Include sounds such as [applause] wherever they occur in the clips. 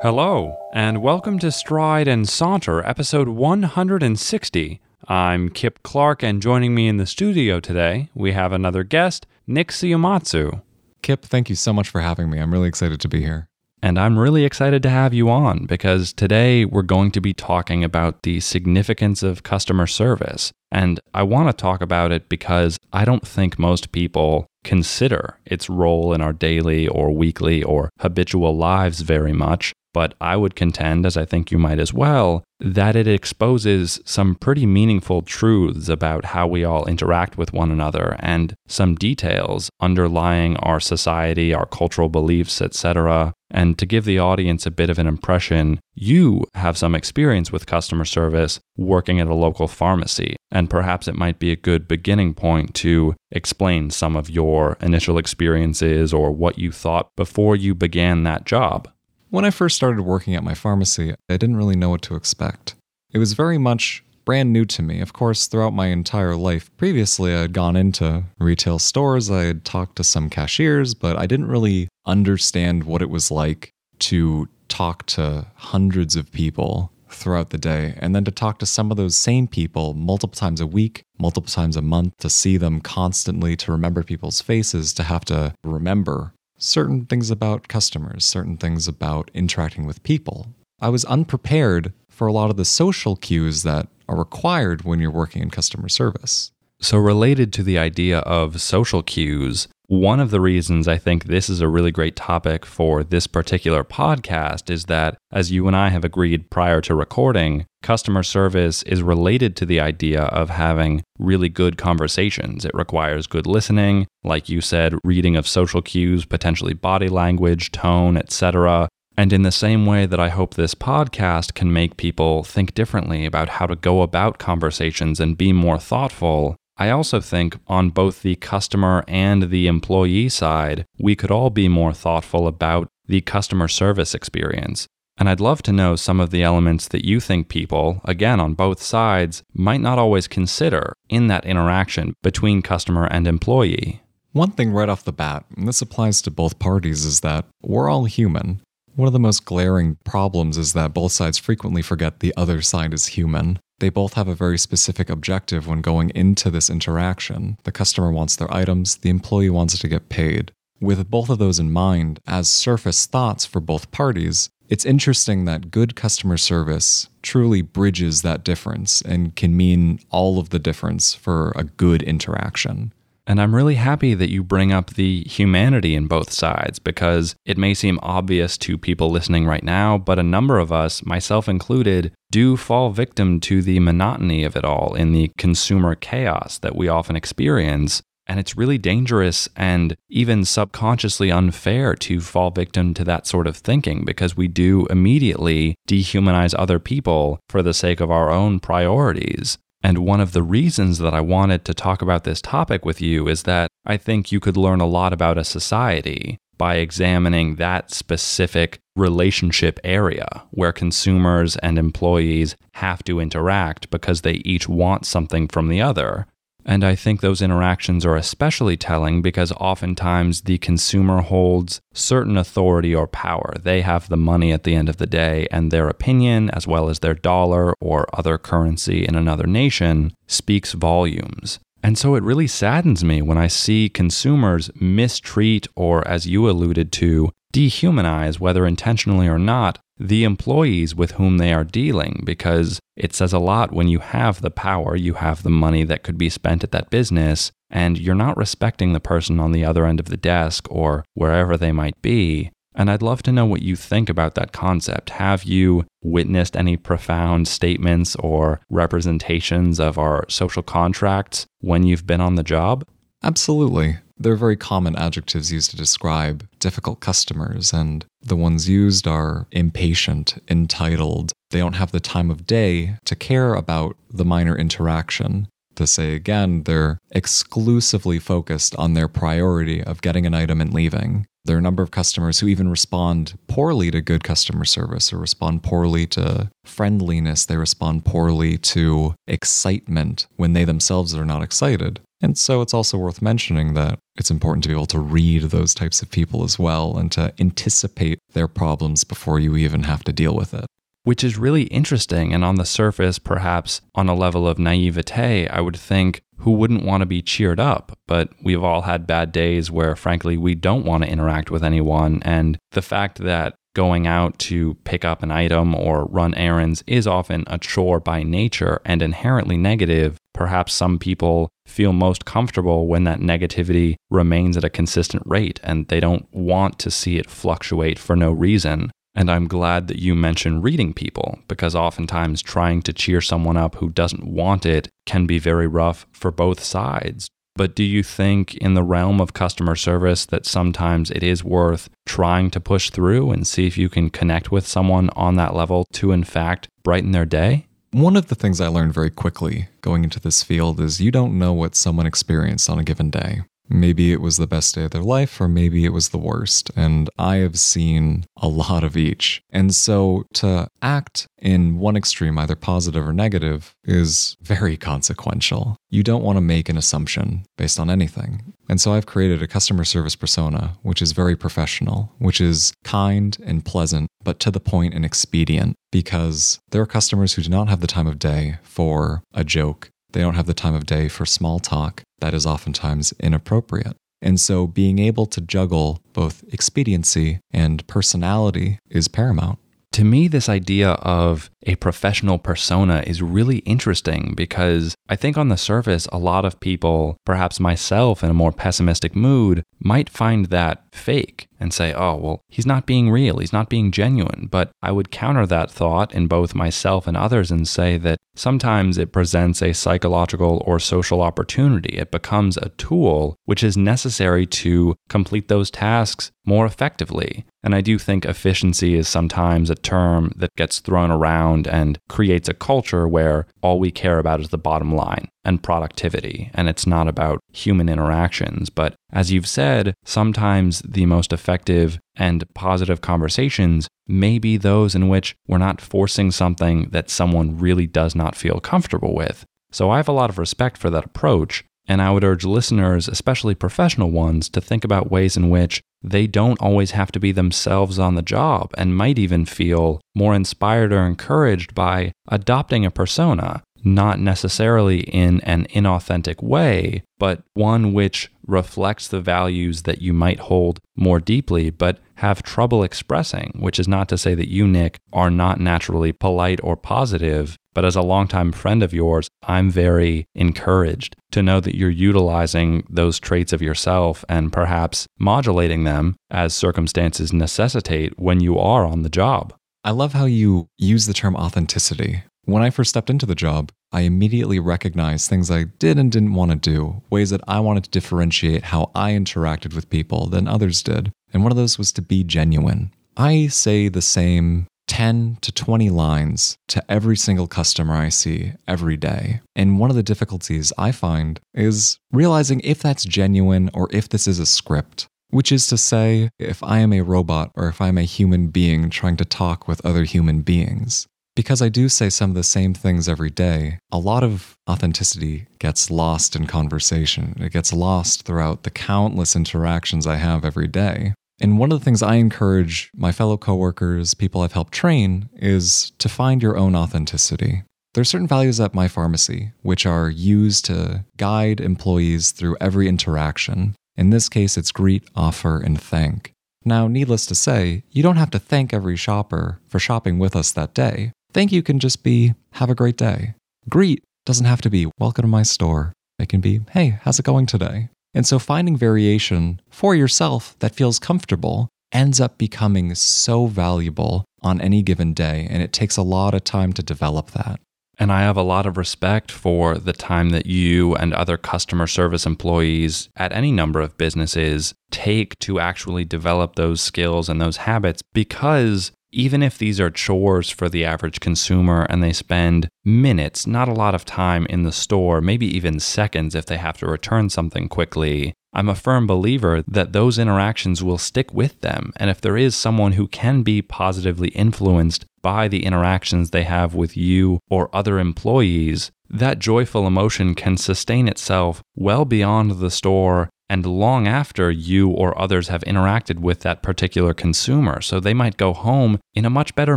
Hello, and welcome to Stride and Saunter, episode 160. I'm Kip Clark, and joining me in the studio today, we have another guest, Nick Siomatsu. Kip, thank you so much for having me. I'm really excited to be here. And I'm really excited to have you on because today we're going to be talking about the significance of customer service. And I want to talk about it because I don't think most people consider its role in our daily or weekly or habitual lives very much. But I would contend, as I think you might as well, that it exposes some pretty meaningful truths about how we all interact with one another and some details underlying our society, our cultural beliefs, etc. And to give the audience a bit of an impression, you have some experience with customer service working at a local pharmacy, and perhaps it might be a good beginning point to explain some of your initial experiences or what you thought before you began that job. When I first started working at my pharmacy, I didn't really know what to expect. It was very much brand new to me. Of course, throughout my entire life previously, I had gone into retail stores, I had talked to some cashiers, but I didn't really understand what it was like to talk to hundreds of people throughout the day and then to talk to some of those same people multiple times a week, multiple times a month, to see them constantly, to remember people's faces, to have to remember certain things about customers, certain things about interacting with people. I was unprepared for a lot of the social cues that are required when you're working in customer service. So, related to the idea of social cues, one of the reasons I think this is a really great topic for this particular podcast is that, as you and I have agreed prior to recording, customer service is related to the idea of having really good conversations. It requires good listening, like you said, reading of social cues, potentially body language, tone, etc. And in the same way that I hope this podcast can make people think differently about how to go about conversations and be more thoughtful, I also think on both the customer and the employee side, we could all be more thoughtful about the customer service experience. And I'd love to know some of the elements that you think people, again on both sides, might not always consider in that interaction between customer and employee. One thing right off the bat, and this applies to both parties, is that we're all human. One of the most glaring problems is that both sides frequently forget the other side is human. They both have a very specific objective when going into this interaction. The customer wants their items, the employee wants to get paid. With both of those in mind, as surface thoughts for both parties, it's interesting that good customer service truly bridges that difference and can mean all of the difference for a good interaction. And I'm really happy that you bring up the humanity in both sides because it may seem obvious to people listening right now, but a number of us, myself included, do fall victim to the monotony of it all in the consumer chaos that we often experience. And it's really dangerous and even subconsciously unfair to fall victim to that sort of thinking because we do immediately dehumanize other people for the sake of our own priorities. And one of the reasons that I wanted to talk about this topic with you is that I think you could learn a lot about a society by examining that specific relationship area where consumers and employees have to interact because they each want something from the other. And I think those interactions are especially telling because oftentimes the consumer holds certain authority or power. They have the money at the end of the day, and their opinion, as well as their dollar or other currency in another nation, speaks volumes. And so it really saddens me when I see consumers mistreat or, as you alluded to, dehumanize, whether intentionally or not, the employees with whom they are dealing because it says a lot when you have the power, you have the money that could be spent at that business, and you're not respecting the person on the other end of the desk or wherever they might be. And I'd love to know what you think about that concept. Have you witnessed any profound statements or representations of our social contracts when you've been on the job? Absolutely. They're very common adjectives used to describe difficult customers, and the ones used are impatient, entitled. They don't have the time of day to care about the minor interaction. To say again, they're exclusively focused on their priority of getting an item and leaving. There are a number of customers who even respond poorly to good customer service or respond poorly to friendliness. They respond poorly to excitement when they themselves are not excited. And so it's also worth mentioning that it's important to be able to read those types of people as well and to anticipate their problems before you even have to deal with it. Which is really interesting. And on the surface, perhaps on a level of naivete, I would think who wouldn't want to be cheered up? But we've all had bad days where, frankly, we don't want to interact with anyone. And the fact that going out to pick up an item or run errands is often a chore by nature and inherently negative. Perhaps some people feel most comfortable when that negativity remains at a consistent rate and they don't want to see it fluctuate for no reason. And I'm glad that you mentioned reading people because oftentimes trying to cheer someone up who doesn't want it can be very rough for both sides. But do you think, in the realm of customer service, that sometimes it is worth trying to push through and see if you can connect with someone on that level to, in fact, brighten their day? One of the things I learned very quickly going into this field is you don't know what someone experienced on a given day. Maybe it was the best day of their life, or maybe it was the worst. And I have seen a lot of each. And so to act in one extreme, either positive or negative, is very consequential. You don't want to make an assumption based on anything. And so I've created a customer service persona, which is very professional, which is kind and pleasant, but to the point and expedient, because there are customers who do not have the time of day for a joke they don't have the time of day for small talk that is oftentimes inappropriate. And so being able to juggle both expediency and personality is paramount. To me, this idea of a professional persona is really interesting because I think on the surface, a lot of people, perhaps myself in a more pessimistic mood, might find that fake and say, oh, well, he's not being real, he's not being genuine. But I would counter that thought in both myself and others and say that sometimes it presents a psychological or social opportunity. It becomes a tool which is necessary to complete those tasks more effectively. And I do think efficiency is sometimes a term that gets thrown around and creates a culture where all we care about is the bottom line and productivity, and it's not about human interactions. But as you've said, sometimes the most effective and positive conversations may be those in which we're not forcing something that someone really does not feel comfortable with. So I have a lot of respect for that approach, and I would urge listeners, especially professional ones, to think about ways in which they don't always have to be themselves on the job and might even feel more inspired or encouraged by adopting a persona not necessarily in an inauthentic way, but one which reflects the values that you might hold more deeply, but have trouble expressing, which is not to say that you, Nick, are not naturally polite or positive. But as a longtime friend of yours, I'm very encouraged to know that you're utilizing those traits of yourself and perhaps modulating them as circumstances necessitate when you are on the job. I love how you use the term authenticity when I first stepped into the job, I immediately recognized things I did and didn't want to do, ways that I wanted to differentiate how I interacted with people than others did. And one of those was to be genuine. I say the same 10 to 20 lines to every single customer I see every day. And one of the difficulties I find is realizing if that's genuine or if this is a script. Which is to say, if I am a robot or if I'm a human being trying to talk with other human beings. Because I do say some of the same things every day, a lot of authenticity gets lost in conversation. It gets lost throughout the countless interactions I have every day. And one of the things I encourage my fellow coworkers, people I've helped train, is to find your own authenticity. There are certain values at my pharmacy which are used to guide employees through every interaction. In this case, it's greet, offer, and thank. Now, needless to say, you don't have to thank every shopper for shopping with us that day. Thank you can just be have a great day. Greet doesn't have to be welcome to my store. It can be, hey, how's it going today? And so finding variation for yourself that feels comfortable ends up becoming so valuable on any given day. And it takes a lot of time to develop that. And I have a lot of respect for the time that you and other customer service employees at any number of businesses take to actually develop those skills and those habits because even if these are chores for the average consumer and they spend minutes, not a lot of time in the store, maybe even seconds if they have to return something quickly, I'm a firm believer that those interactions will stick with them. And if there is someone who can be positively influenced by the interactions they have with you or other employees, that joyful emotion can sustain itself well beyond the store and long after you or others have interacted with that particular consumer. So they might go home in a much better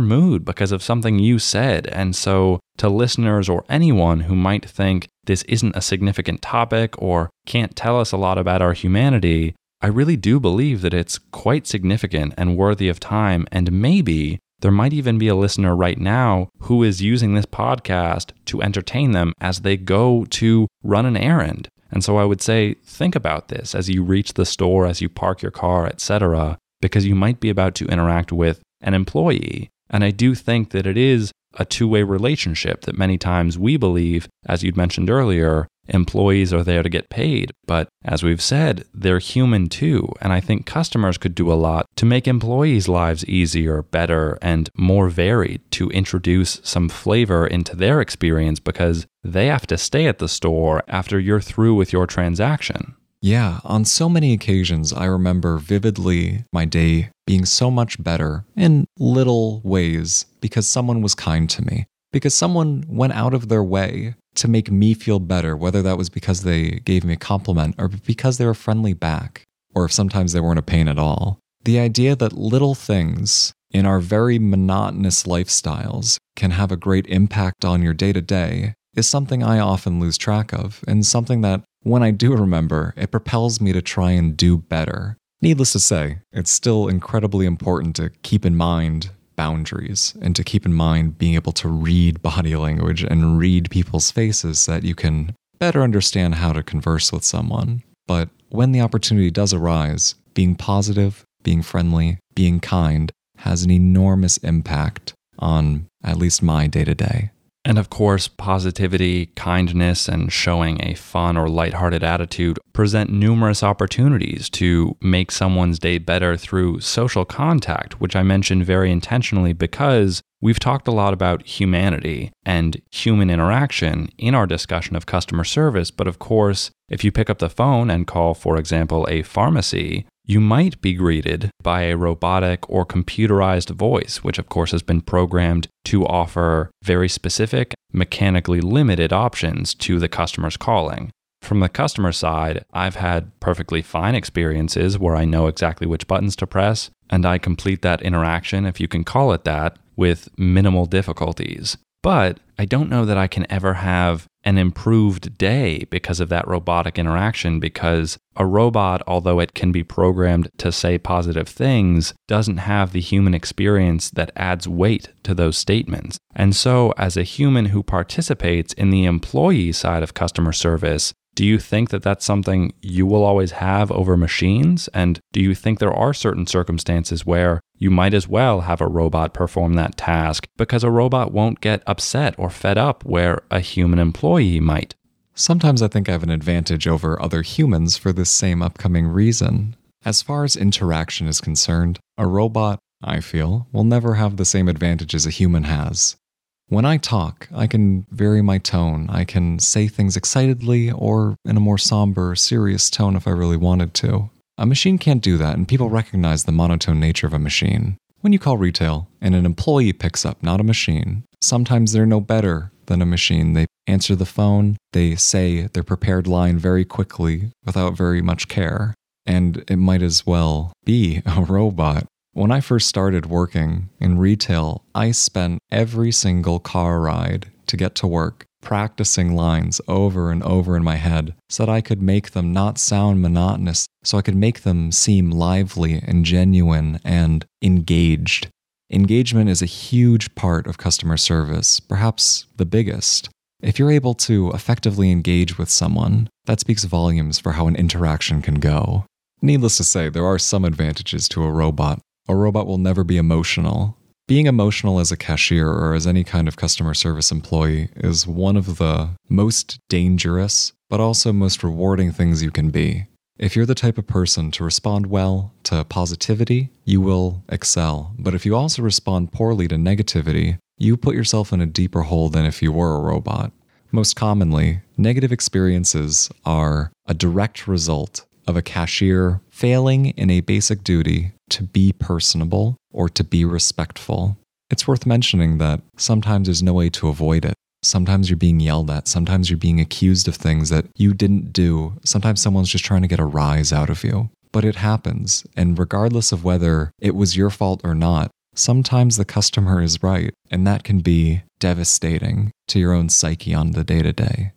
mood because of something you said. And so, to listeners or anyone who might think this isn't a significant topic or can't tell us a lot about our humanity, I really do believe that it's quite significant and worthy of time. And maybe there might even be a listener right now who is using this podcast to entertain them as they go to run an errand. And so I would say think about this as you reach the store, as you park your car, etc., because you might be about to interact with an employee. And I do think that it is a two-way relationship that many times we believe, as you'd mentioned earlier, employees are there to get paid. But as we've said, they're human too. And I think customers could do a lot to make employees' lives easier, better, and more varied to introduce some flavor into their experience because they have to stay at the store after you're through with your transaction. Yeah, on so many occasions, I remember vividly my day being so much better in little ways because someone was kind to me, because someone went out of their way to make me feel better, whether that was because they gave me a compliment or because they were friendly back, or if sometimes they weren't a pain at all. The idea that little things in our very monotonous lifestyles can have a great impact on your day to day is something I often lose track of, and something that, when I do remember, it propels me to try and do better. Needless to say, it's still incredibly important to keep in mind boundaries and to keep in mind being able to read body language and read people's faces so that you can better understand how to converse with someone. But when the opportunity does arise, being positive, being friendly, being kind has an enormous impact on at least my day to day. And of course, positivity, kindness, and showing a fun or lighthearted attitude present numerous opportunities to make someone's day better through social contact, which I mentioned very intentionally because we've talked a lot about humanity and human interaction in our discussion of customer service. But of course, if you pick up the phone and call, for example, a pharmacy, you might be greeted by a robotic or computerized voice, which of course has been programmed to offer very specific, mechanically limited options to the customer's calling. From the customer side, I've had perfectly fine experiences where I know exactly which buttons to press, and I complete that interaction, if you can call it that, with minimal difficulties. But I don't know that I can ever have an improved day because of that robotic interaction because a robot, although it can be programmed to say positive things, doesn't have the human experience that adds weight to those statements. And so, as a human who participates in the employee side of customer service, do you think that that's something you will always have over machines? And do you think there are certain circumstances where you might as well have a robot perform that task because a robot won't get upset or fed up where a human employee might. Sometimes I think I have an advantage over other humans for this same upcoming reason. As far as interaction is concerned, a robot, I feel, will never have the same advantages a human has. When I talk, I can vary my tone. I can say things excitedly or in a more somber, serious tone if I really wanted to. A machine can't do that, and people recognize the monotone nature of a machine. When you call retail and an employee picks up, not a machine, sometimes they're no better than a machine. They answer the phone, they say their prepared line very quickly without very much care, and it might as well be [laughs] a robot. When I first started working in retail, I spent every single car ride to get to work practicing lines over and over in my head so that I could make them not sound monotonous, so I could make them seem lively and genuine and engaged. Engagement is a huge part of customer service, perhaps the biggest. If you're able to effectively engage with someone, that speaks volumes for how an interaction can go. Needless to say, there are some advantages to a robot. A robot will never be emotional, being emotional as a cashier or as any kind of customer service employee is one of the most dangerous, but also most rewarding things you can be. If you're the type of person to respond well to positivity, you will excel. But if you also respond poorly to negativity, you put yourself in a deeper hole than if you were a robot. Most commonly, negative experiences are a direct result of a cashier failing in a basic duty to be personable or to be respectful. It's worth mentioning that sometimes there's no way to avoid it. Sometimes you're being yelled at. Sometimes you're being accused of things that you didn't do. Sometimes someone's just trying to get a rise out of you. But it happens. And regardless of whether it was your fault or not, sometimes the customer is right. And that can be devastating to your own psyche on the day to day.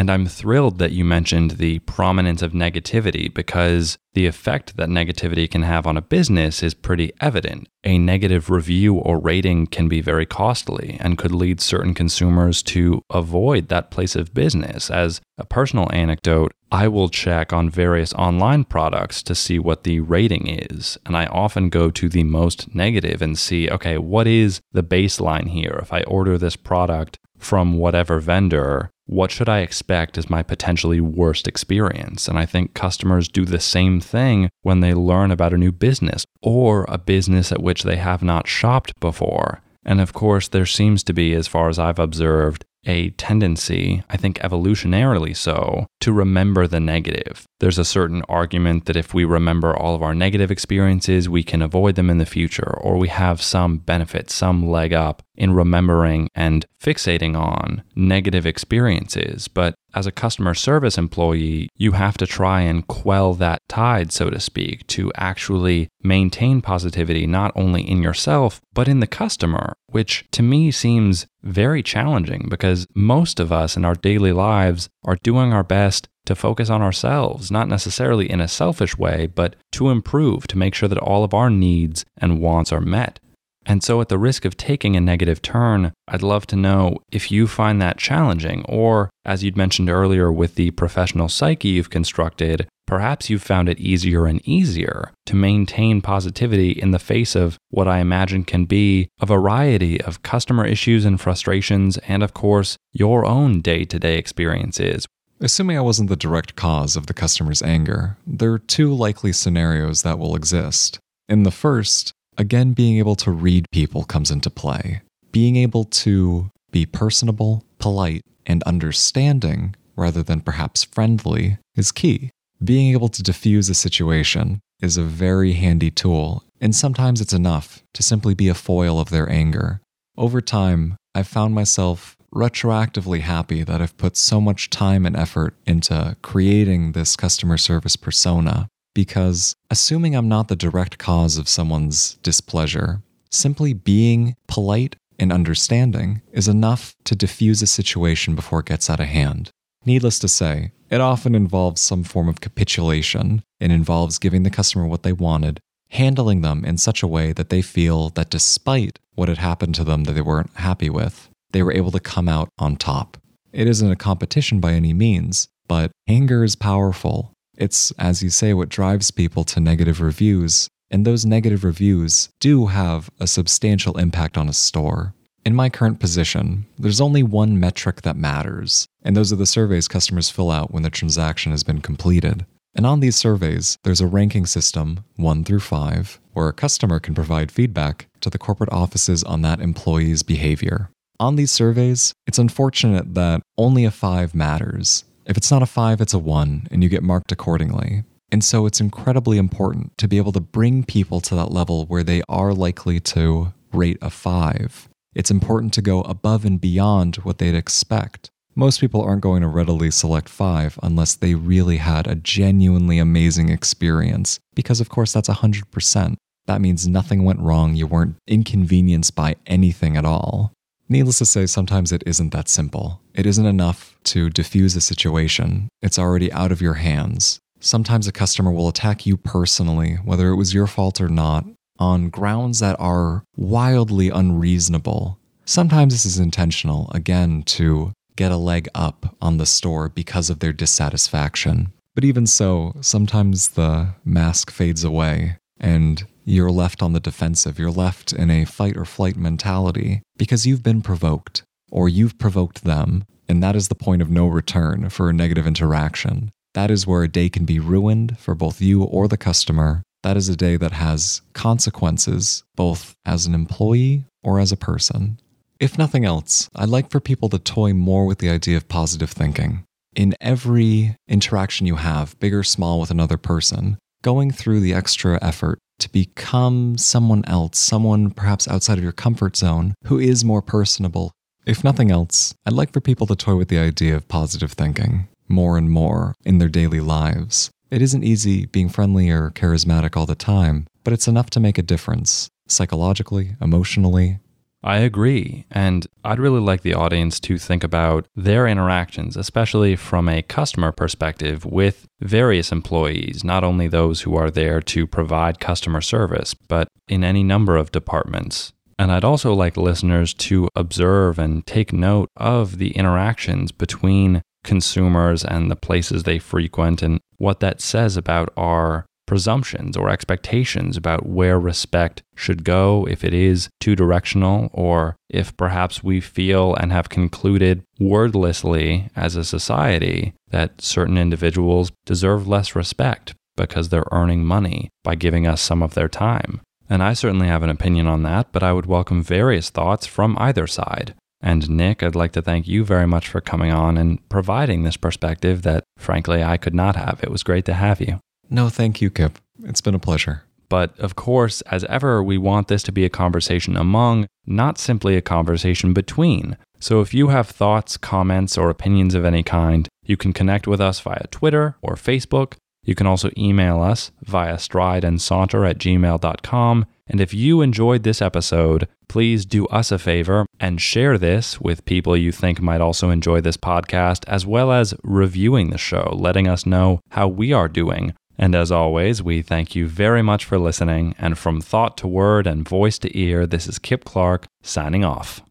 And I'm thrilled that you mentioned the prominence of negativity because the effect that negativity can have on a business is pretty evident. A negative review or rating can be very costly and could lead certain consumers to avoid that place of business. As a personal anecdote, I will check on various online products to see what the rating is. And I often go to the most negative and see, okay, what is the baseline here? If I order this product from whatever vendor, what should I expect as my potentially worst experience? And I think customers do the same thing when they learn about a new business or a business at which they have not shopped before. And of course, there seems to be, as far as I've observed, a tendency, I think evolutionarily so, to remember the negative. There's a certain argument that if we remember all of our negative experiences, we can avoid them in the future, or we have some benefit, some leg up in remembering and fixating on negative experiences. But as a customer service employee, you have to try and quell that tide, so to speak, to actually maintain positivity not only in yourself, but in the customer, which to me seems very challenging because most of us in our daily lives are doing our best to focus on ourselves, not necessarily in a selfish way, but to improve, to make sure that all of our needs and wants are met. And so, at the risk of taking a negative turn, I'd love to know if you find that challenging, or as you'd mentioned earlier with the professional psyche you've constructed, perhaps you've found it easier and easier to maintain positivity in the face of what I imagine can be a variety of customer issues and frustrations, and of course, your own day to day experiences. Assuming I wasn't the direct cause of the customer's anger, there are two likely scenarios that will exist. In the first, again, being able to read people comes into play. Being able to be personable, polite, and understanding rather than perhaps friendly is key. Being able to diffuse a situation is a very handy tool, and sometimes it's enough to simply be a foil of their anger. Over time, I've found myself retroactively happy that I've put so much time and effort into creating this customer service persona because assuming I'm not the direct cause of someone's displeasure, simply being polite and understanding is enough to diffuse a situation before it gets out of hand. Needless to say, it often involves some form of capitulation. It involves giving the customer what they wanted, handling them in such a way that they feel that despite what had happened to them that they weren't happy with, they were able to come out on top. It isn't a competition by any means, but anger is powerful it's, as you say, what drives people to negative reviews. And those negative reviews do have a substantial impact on a store. In my current position, there's only one metric that matters, and those are the surveys customers fill out when the transaction has been completed. And on these surveys, there's a ranking system, 1 through 5, where a customer can provide feedback to the corporate offices on that employee's behavior. On these surveys, it's unfortunate that only a 5 matters, if it's not a five, it's a one, and you get marked accordingly. And so it's incredibly important to be able to bring people to that level where they are likely to rate a five. It's important to go above and beyond what they'd expect. Most people aren't going to readily select five unless they really had a genuinely amazing experience, because of course that's 100%. That means nothing went wrong, you weren't inconvenienced by anything at all. Needless to say, sometimes it isn't that simple. It isn't enough to diffuse a situation, it's already out of your hands. Sometimes a customer will attack you personally, whether it was your fault or not, on grounds that are wildly unreasonable. Sometimes this is intentional, again, to get a leg up on the store because of their dissatisfaction. But even so, sometimes the mask fades away and you're left on the defensive. You're left in a fight or flight mentality because you've been provoked or you've provoked them. And that is the point of no return for a negative interaction. That is where a day can be ruined for both you or the customer. That is a day that has consequences, both as an employee or as a person. If nothing else, I'd like for people to toy more with the idea of positive thinking. In every interaction you have, big or small, with another person, going through the extra effort to become someone else, someone perhaps outside of your comfort zone who is more personable. If nothing else, I'd like for people to toy with the idea of positive thinking more and more in their daily lives. It isn't easy being friendly or charismatic all the time, but it's enough to make a difference psychologically, emotionally. I agree. And I'd really like the audience to think about their interactions, especially from a customer perspective, with various employees, not only those who are there to provide customer service, but in any number of departments. And I'd also like listeners to observe and take note of the interactions between consumers and the places they frequent and what that says about our presumptions or expectations about where respect should go, if it is two directional, or if perhaps we feel and have concluded wordlessly as a society that certain individuals deserve less respect because they're earning money by giving us some of their time. And I certainly have an opinion on that, but I would welcome various thoughts from either side. And Nick, I'd like to thank you very much for coming on and providing this perspective that, frankly, I could not have. It was great to have you. No, thank you, Kip. It's been a pleasure. But of course, as ever, we want this to be a conversation among, not simply a conversation between. So if you have thoughts, comments, or opinions of any kind, you can connect with us via Twitter or Facebook. You can also email us via strideandsaunter at gmail.com. And if you enjoyed this episode, please do us a favor and share this with people you think might also enjoy this podcast, as well as reviewing the show, letting us know how we are doing and as always, we thank you very much for listening. And from thought to word and voice to ear, this is Kip Clark signing off.